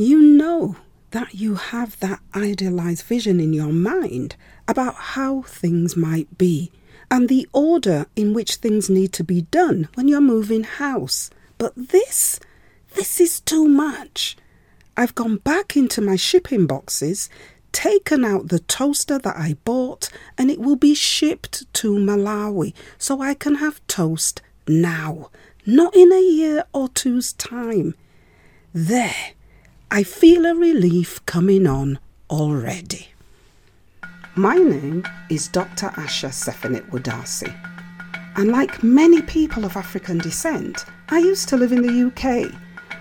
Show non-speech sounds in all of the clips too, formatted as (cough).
You know that you have that idealized vision in your mind about how things might be and the order in which things need to be done when you're moving house. But this, this is too much. I've gone back into my shipping boxes, taken out the toaster that I bought, and it will be shipped to Malawi so I can have toast now, not in a year or two's time. There, I feel a relief coming on already. My name is Dr. Asha Sefenit Wadasi, and like many people of African descent, I used to live in the UK,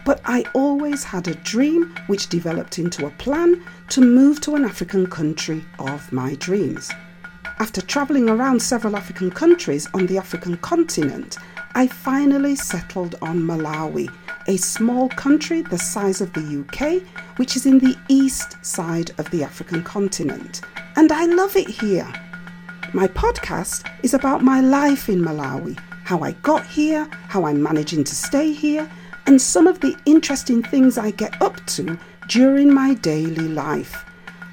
but I always had a dream which developed into a plan to move to an African country of my dreams. After travelling around several African countries on the African continent, I finally settled on Malawi, a small country the size of the UK, which is in the east side of the African continent. And I love it here. My podcast is about my life in Malawi, how I got here, how I'm managing to stay here, and some of the interesting things I get up to during my daily life.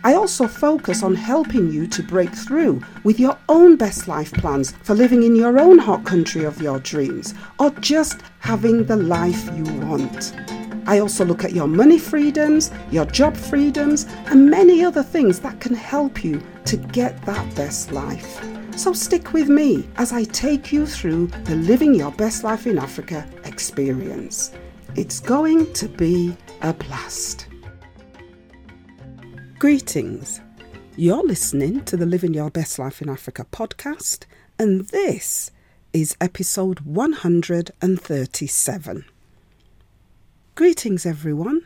I also focus on helping you to break through with your own best life plans for living in your own hot country of your dreams or just having the life you want. I also look at your money freedoms, your job freedoms, and many other things that can help you to get that best life. So stick with me as I take you through the Living Your Best Life in Africa experience. It's going to be a blast. Greetings. You're listening to the Living Your Best Life in Africa podcast, and this is episode 137. Greetings, everyone.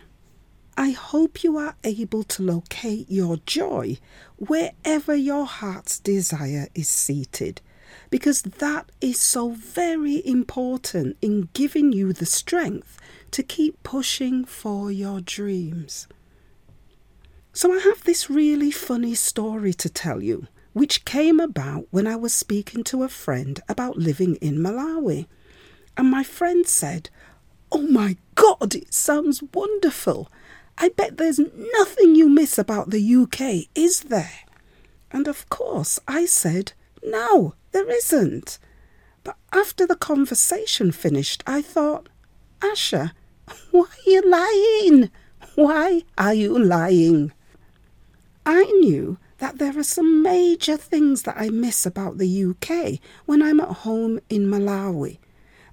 I hope you are able to locate your joy wherever your heart's desire is seated, because that is so very important in giving you the strength to keep pushing for your dreams. So, I have this really funny story to tell you, which came about when I was speaking to a friend about living in Malawi. And my friend said, Oh my God, it sounds wonderful. I bet there's nothing you miss about the UK, is there? And of course, I said, No, there isn't. But after the conversation finished, I thought, Asha, (laughs) why are you lying? Why are you lying? I knew that there are some major things that I miss about the UK when I'm at home in Malawi.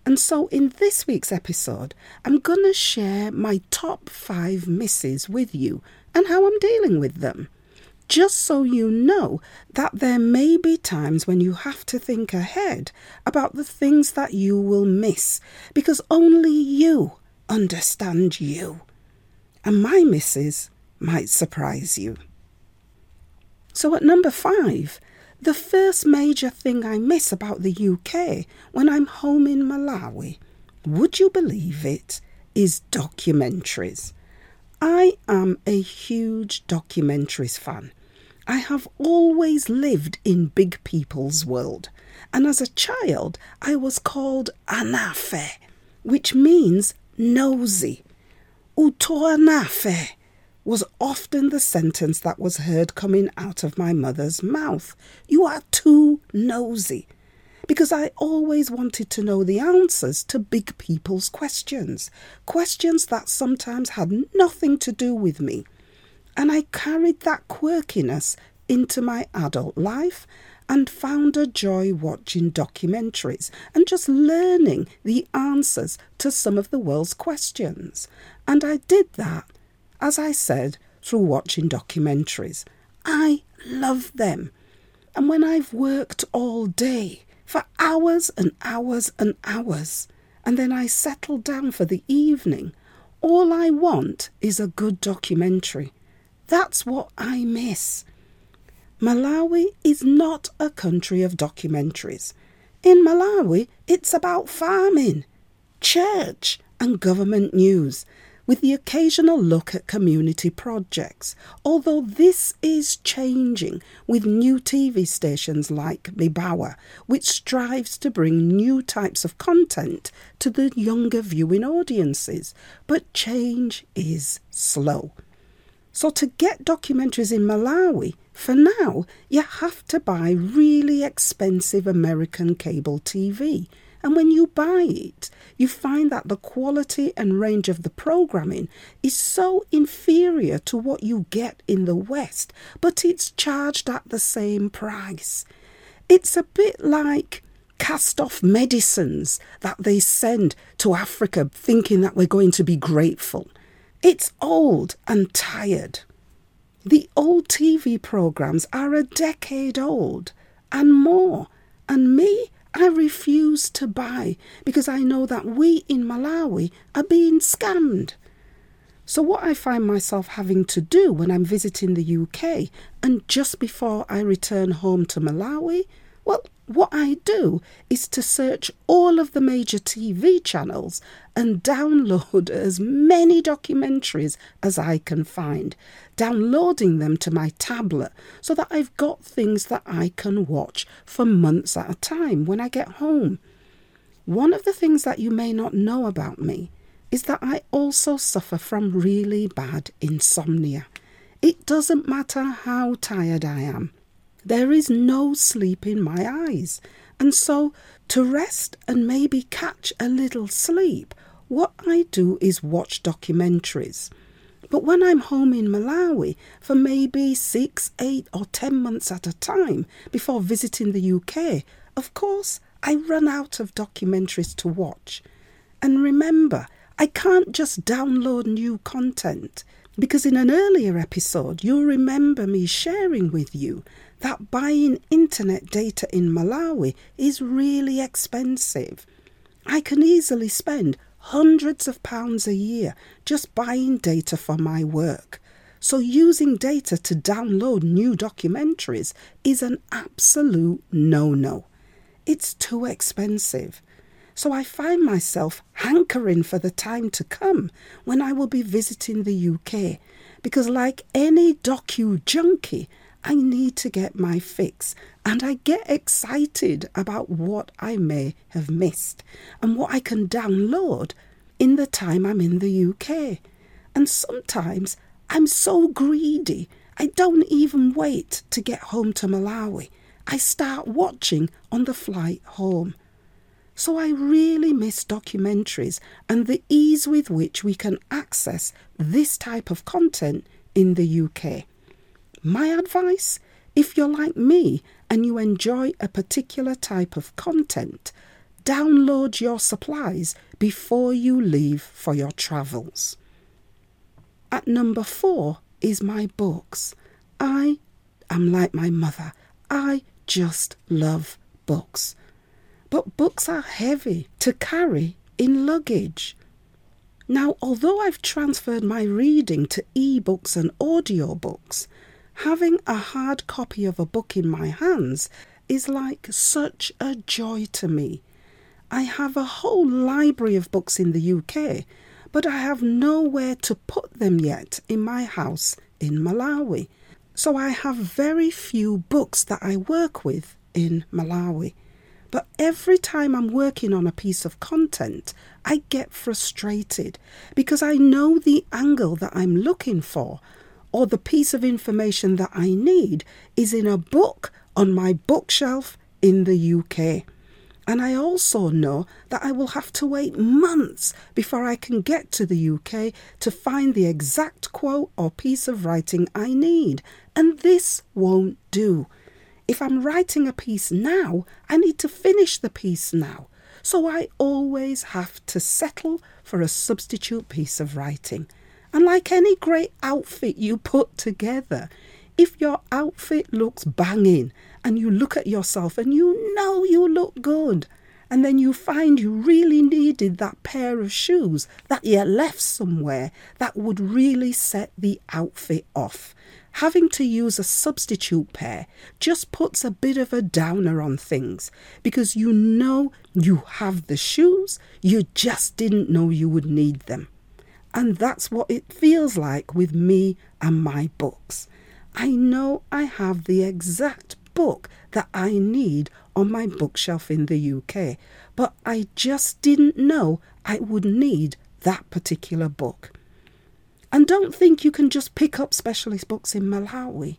And so, in this week's episode, I'm going to share my top five misses with you and how I'm dealing with them. Just so you know that there may be times when you have to think ahead about the things that you will miss because only you understand you. And my misses might surprise you. So at number five, the first major thing I miss about the UK when I'm home in Malawi, would you believe it, is documentaries. I am a huge documentaries fan. I have always lived in big people's world, and as a child I was called Anafe, which means nosy. Utoanafe was often the sentence that was heard coming out of my mother's mouth. You are too nosy. Because I always wanted to know the answers to big people's questions, questions that sometimes had nothing to do with me. And I carried that quirkiness into my adult life and found a joy watching documentaries and just learning the answers to some of the world's questions. And I did that as I said, through watching documentaries. I love them. And when I've worked all day for hours and hours and hours, and then I settle down for the evening, all I want is a good documentary. That's what I miss. Malawi is not a country of documentaries. In Malawi, it's about farming, church, and government news with the occasional look at community projects, although this is changing with new TV stations like Mibawa, which strives to bring new types of content to the younger viewing audiences. But change is slow. So, to get documentaries in Malawi, for now, you have to buy really expensive American cable TV and when you buy it, you find that the quality and range of the programming is so inferior to what you get in the West, but it's charged at the same price. It's a bit like cast off medicines that they send to Africa thinking that we're going to be grateful. It's old and tired. The old TV programs are a decade old and more, and me, I refuse to buy because I know that we in Malawi are being scammed. So, what I find myself having to do when I'm visiting the UK and just before I return home to Malawi, well, what I do is to search all of the major TV channels and download (laughs) as many documentaries as I can find, downloading them to my tablet so that I've got things that I can watch for months at a time when I get home. One of the things that you may not know about me is that I also suffer from really bad insomnia. It doesn't matter how tired I am. There is no sleep in my eyes. And so, to rest and maybe catch a little sleep, what I do is watch documentaries. But when I'm home in Malawi for maybe six, eight, or ten months at a time before visiting the UK, of course, I run out of documentaries to watch. And remember, I can't just download new content because in an earlier episode, you'll remember me sharing with you that buying internet data in Malawi is really expensive. I can easily spend hundreds of pounds a year just buying data for my work. So, using data to download new documentaries is an absolute no no. It's too expensive. So, I find myself hankering for the time to come when I will be visiting the UK because, like any docu junkie, I need to get my fix and I get excited about what I may have missed and what I can download in the time I'm in the UK. And sometimes I'm so greedy, I don't even wait to get home to Malawi. I start watching on the flight home. So I really miss documentaries and the ease with which we can access this type of content in the UK. My advice if you're like me and you enjoy a particular type of content, download your supplies before you leave for your travels. At number four is my books. I am like my mother. I just love books. But books are heavy to carry in luggage. Now, although I've transferred my reading to e-books and audiobooks, having a hard copy of a book in my hands is like such a joy to me. I have a whole library of books in the UK, but I have nowhere to put them yet in my house in Malawi. So I have very few books that I work with in Malawi. But every time I'm working on a piece of content, I get frustrated because I know the angle that I'm looking for or the piece of information that I need is in a book on my bookshelf in the UK. And I also know that I will have to wait months before I can get to the UK to find the exact quote or piece of writing I need. And this won't do. If I'm writing a piece now, I need to finish the piece now. So I always have to settle for a substitute piece of writing. And like any great outfit you put together, if your outfit looks banging and you look at yourself and you know you look good, and then you find you really needed that pair of shoes that you left somewhere that would really set the outfit off. Having to use a substitute pair just puts a bit of a downer on things because you know you have the shoes, you just didn't know you would need them. And that's what it feels like with me and my books. I know I have the exact book that I need on my bookshelf in the UK, but I just didn't know I would need that particular book. And don't think you can just pick up specialist books in Malawi.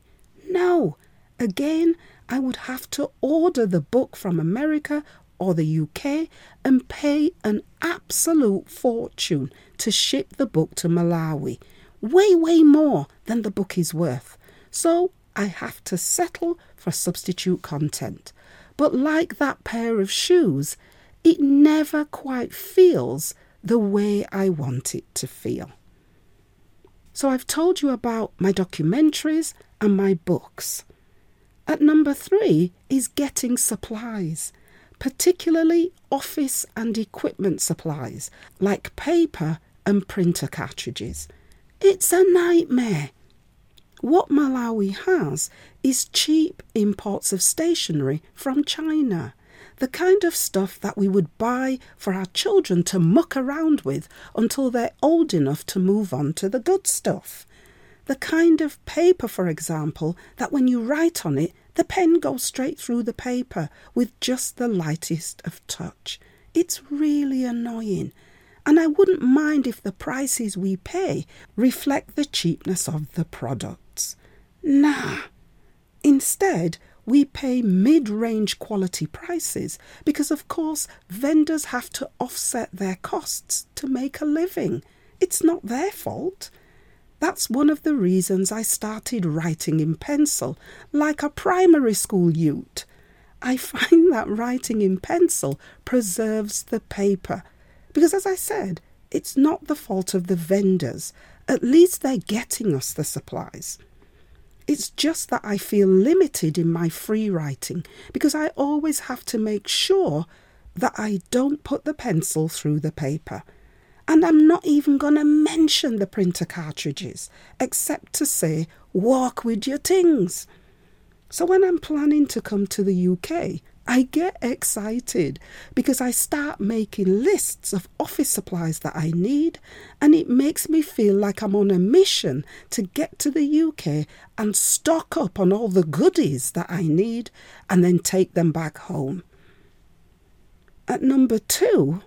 No, again, I would have to order the book from America or the UK and pay an absolute fortune to ship the book to Malawi. Way, way more than the book is worth. So I have to settle for substitute content. But like that pair of shoes, it never quite feels the way I want it to feel. So I've told you about my documentaries and my books. At number three is getting supplies particularly office and equipment supplies like paper and printer cartridges. It's a nightmare. What Malawi has is cheap imports of stationery from China, the kind of stuff that we would buy for our children to muck around with until they're old enough to move on to the good stuff. The kind of paper, for example, that when you write on it, the pen goes straight through the paper with just the lightest of touch. It's really annoying. And I wouldn't mind if the prices we pay reflect the cheapness of the products. Nah. Instead, we pay mid range quality prices because, of course, vendors have to offset their costs to make a living. It's not their fault. That's one of the reasons I started writing in pencil, like a primary school ute. I find that writing in pencil preserves the paper. Because, as I said, it's not the fault of the vendors. At least they're getting us the supplies. It's just that I feel limited in my free writing because I always have to make sure that I don't put the pencil through the paper. And I'm not even going to mention the printer cartridges, except to say, walk with your things. So when I'm planning to come to the UK, I get excited because I start making lists of office supplies that I need, and it makes me feel like I'm on a mission to get to the UK and stock up on all the goodies that I need and then take them back home. At number two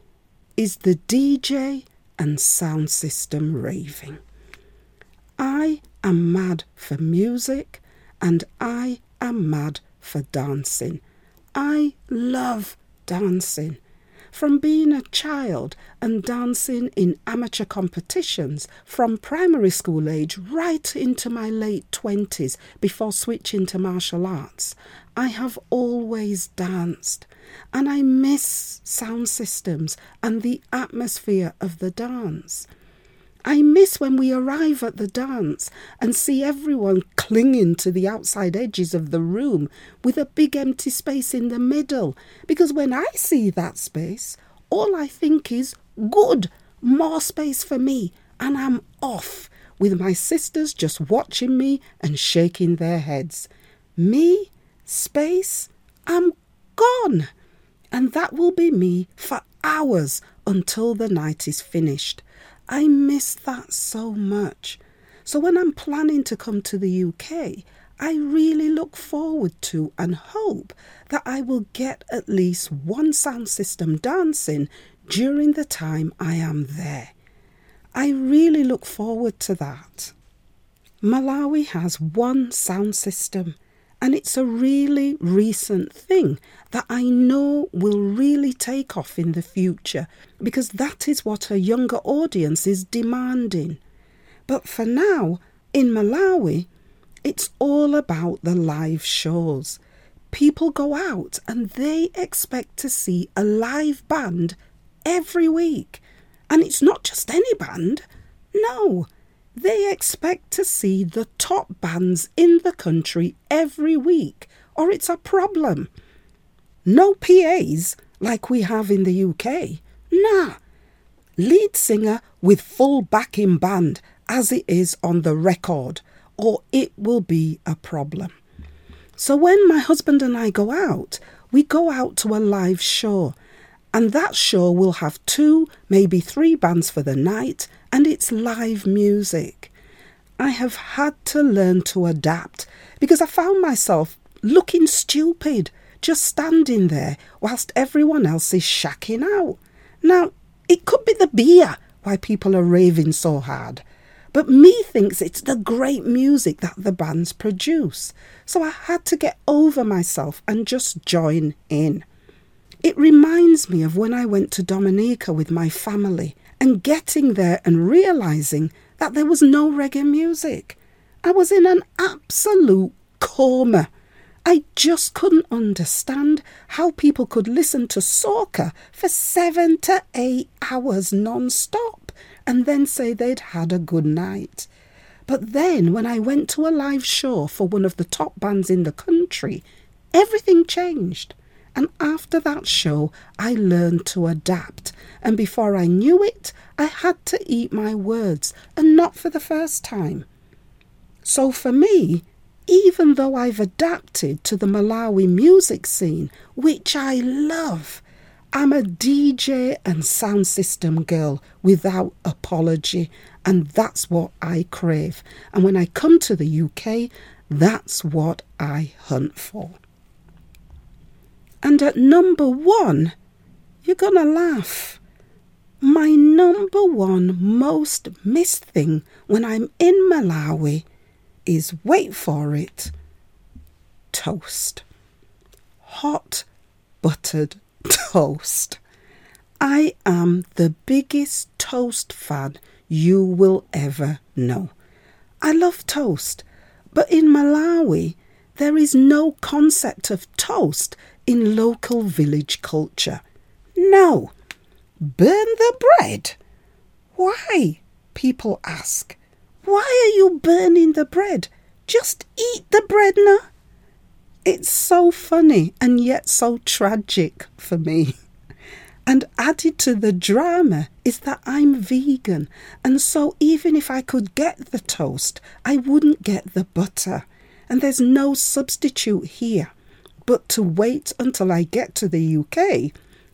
is the DJ and sound system raving. I am mad for music and I am mad for dancing. I love dancing. From being a child and dancing in amateur competitions from primary school age right into my late 20s before switching to martial arts, I have always danced and I miss sound systems and the atmosphere of the dance. I miss when we arrive at the dance and see everyone clinging to the outside edges of the room with a big empty space in the middle. Because when I see that space, all I think is, good, more space for me, and I'm off, with my sisters just watching me and shaking their heads. Me space, I'm gone. And that will be me for hours until the night is finished. I miss that so much. So when I'm planning to come to the UK, I really look forward to and hope that I will get at least one sound system dancing during the time I am there. I really look forward to that. Malawi has one sound system and it's a really recent thing that I know will really take off in the future because that is what a younger audience is demanding. But for now, in Malawi, it's all about the live shows. People go out and they expect to see a live band every week. And it's not just any band. No, they expect to see the top bands in the country every week, or it's a problem. No PAs like we have in the UK. Nah. Lead singer with full backing band as it is on the record, or it will be a problem. So when my husband and I go out, we go out to a live show, and that show will have two, maybe three bands for the night and it's live music. I have had to learn to adapt because I found myself looking stupid just standing there whilst everyone else is shacking out. Now, it could be the beer why people are raving so hard. But me thinks it's the great music that the bands produce. So I had to get over myself and just join in. It reminds me of when I went to Dominica with my family and getting there and realizing that there was no reggae music. I was in an absolute coma. I just couldn't understand how people could listen to soca for seven to eight hours non stop and then say they'd had a good night. But then, when I went to a live show for one of the top bands in the country, everything changed. And after that show, I learned to adapt. And before I knew it, I had to eat my words, and not for the first time. So for me, even though I've adapted to the Malawi music scene, which I love, I'm a DJ and sound system girl without apology, and that's what I crave. And when I come to the UK, that's what I hunt for. And at number one, you're gonna laugh. My number one most missed thing when I'm in Malawi is wait for it toast. Hot buttered (laughs) toast. I am the biggest toast fan you will ever know. I love toast, but in Malawi, there is no concept of toast in local village culture. No. Burn the bread? Why? People ask. Why are you burning the bread? Just eat the bread now. It's so funny and yet so tragic for me. (laughs) And added to the drama is that I'm vegan, and so even if I could get the toast, I wouldn't get the butter. And there's no substitute here but to wait until I get to the UK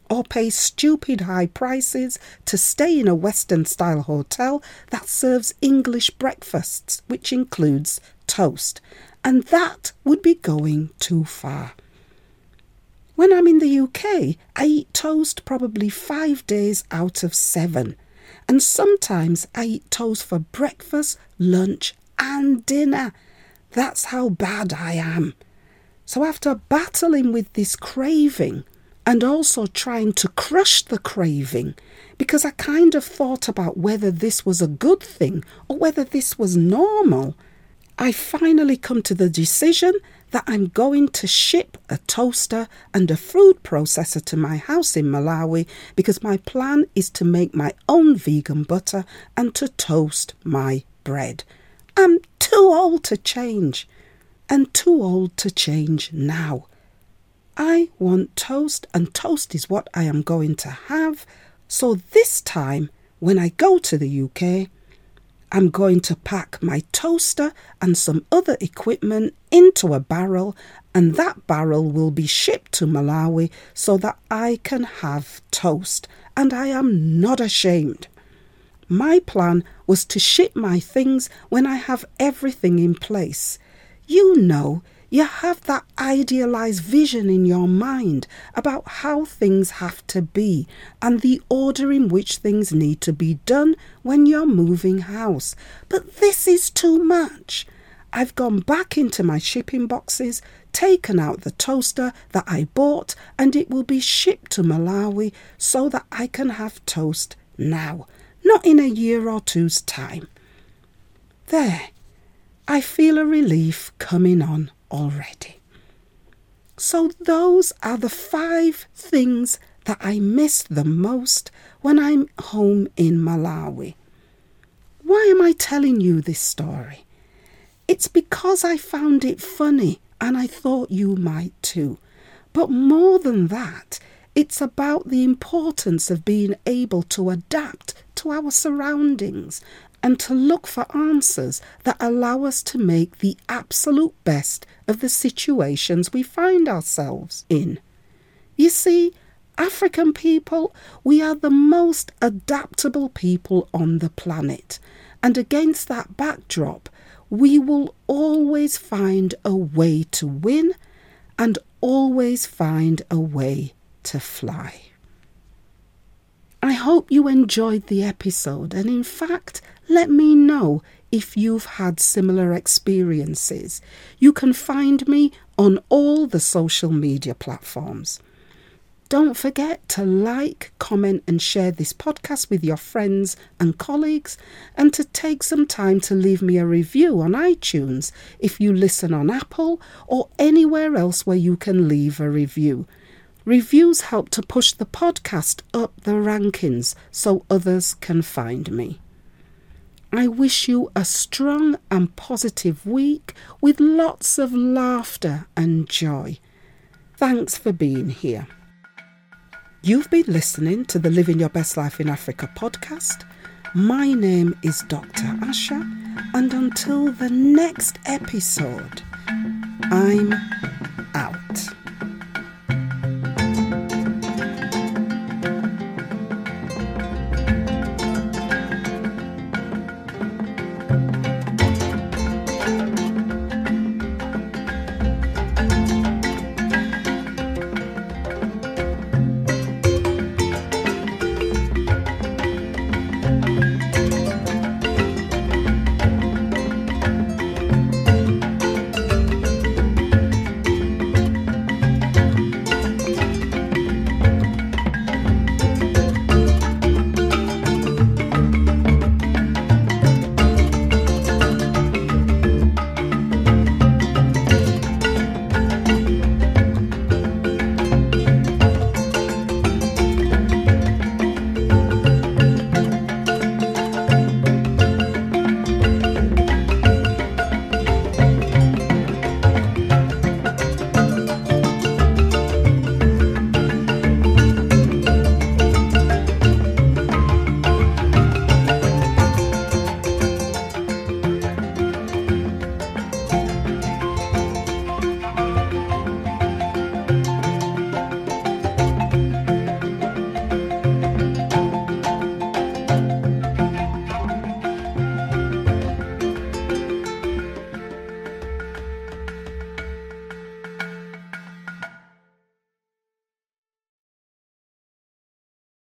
or pay stupid high prices to stay in a Western style hotel that serves English breakfasts, which includes toast, and that would be going too far. When I'm in the UK, I eat toast probably five days out of seven, and sometimes I eat toast for breakfast, lunch, and dinner. That's how bad I am. So, after battling with this craving, and also trying to crush the craving because I kind of thought about whether this was a good thing or whether this was normal. I finally come to the decision that I'm going to ship a toaster and a food processor to my house in Malawi because my plan is to make my own vegan butter and to toast my bread. I'm too old to change and too old to change now. I want toast, and toast is what I am going to have. So this time, when I go to the UK, I'm going to pack my toaster and some other equipment into a barrel, and that barrel will be shipped to Malawi so that I can have toast. And I am not ashamed. My plan was to ship my things when I have everything in place. You know, you have that idealized vision in your mind about how things have to be and the order in which things need to be done when you're moving house. But this is too much. I've gone back into my shipping boxes, taken out the toaster that I bought, and it will be shipped to Malawi so that I can have toast now, not in a year or two's time. There, I feel a relief coming on already. So, those are the five things that I miss the most when I'm home in Malawi. Why am I telling you this story? It's because I found it funny and I thought you might too. But more than that, it's about the importance of being able to adapt to our surroundings and to look for answers that allow us to make the absolute best of the situations we find ourselves in. You see, African people, we are the most adaptable people on the planet. And against that backdrop, we will always find a way to win and always find a way to fly. I hope you enjoyed the episode, and in fact, let me know if you've had similar experiences. You can find me on all the social media platforms. Don't forget to like, comment, and share this podcast with your friends and colleagues, and to take some time to leave me a review on iTunes if you listen on Apple or anywhere else where you can leave a review. Reviews help to push the podcast up the rankings so others can find me. I wish you a strong and positive week with lots of laughter and joy. Thanks for being here. You've been listening to the Living Your Best Life in Africa podcast. My name is Dr. Asha, and until the next episode, I'm out.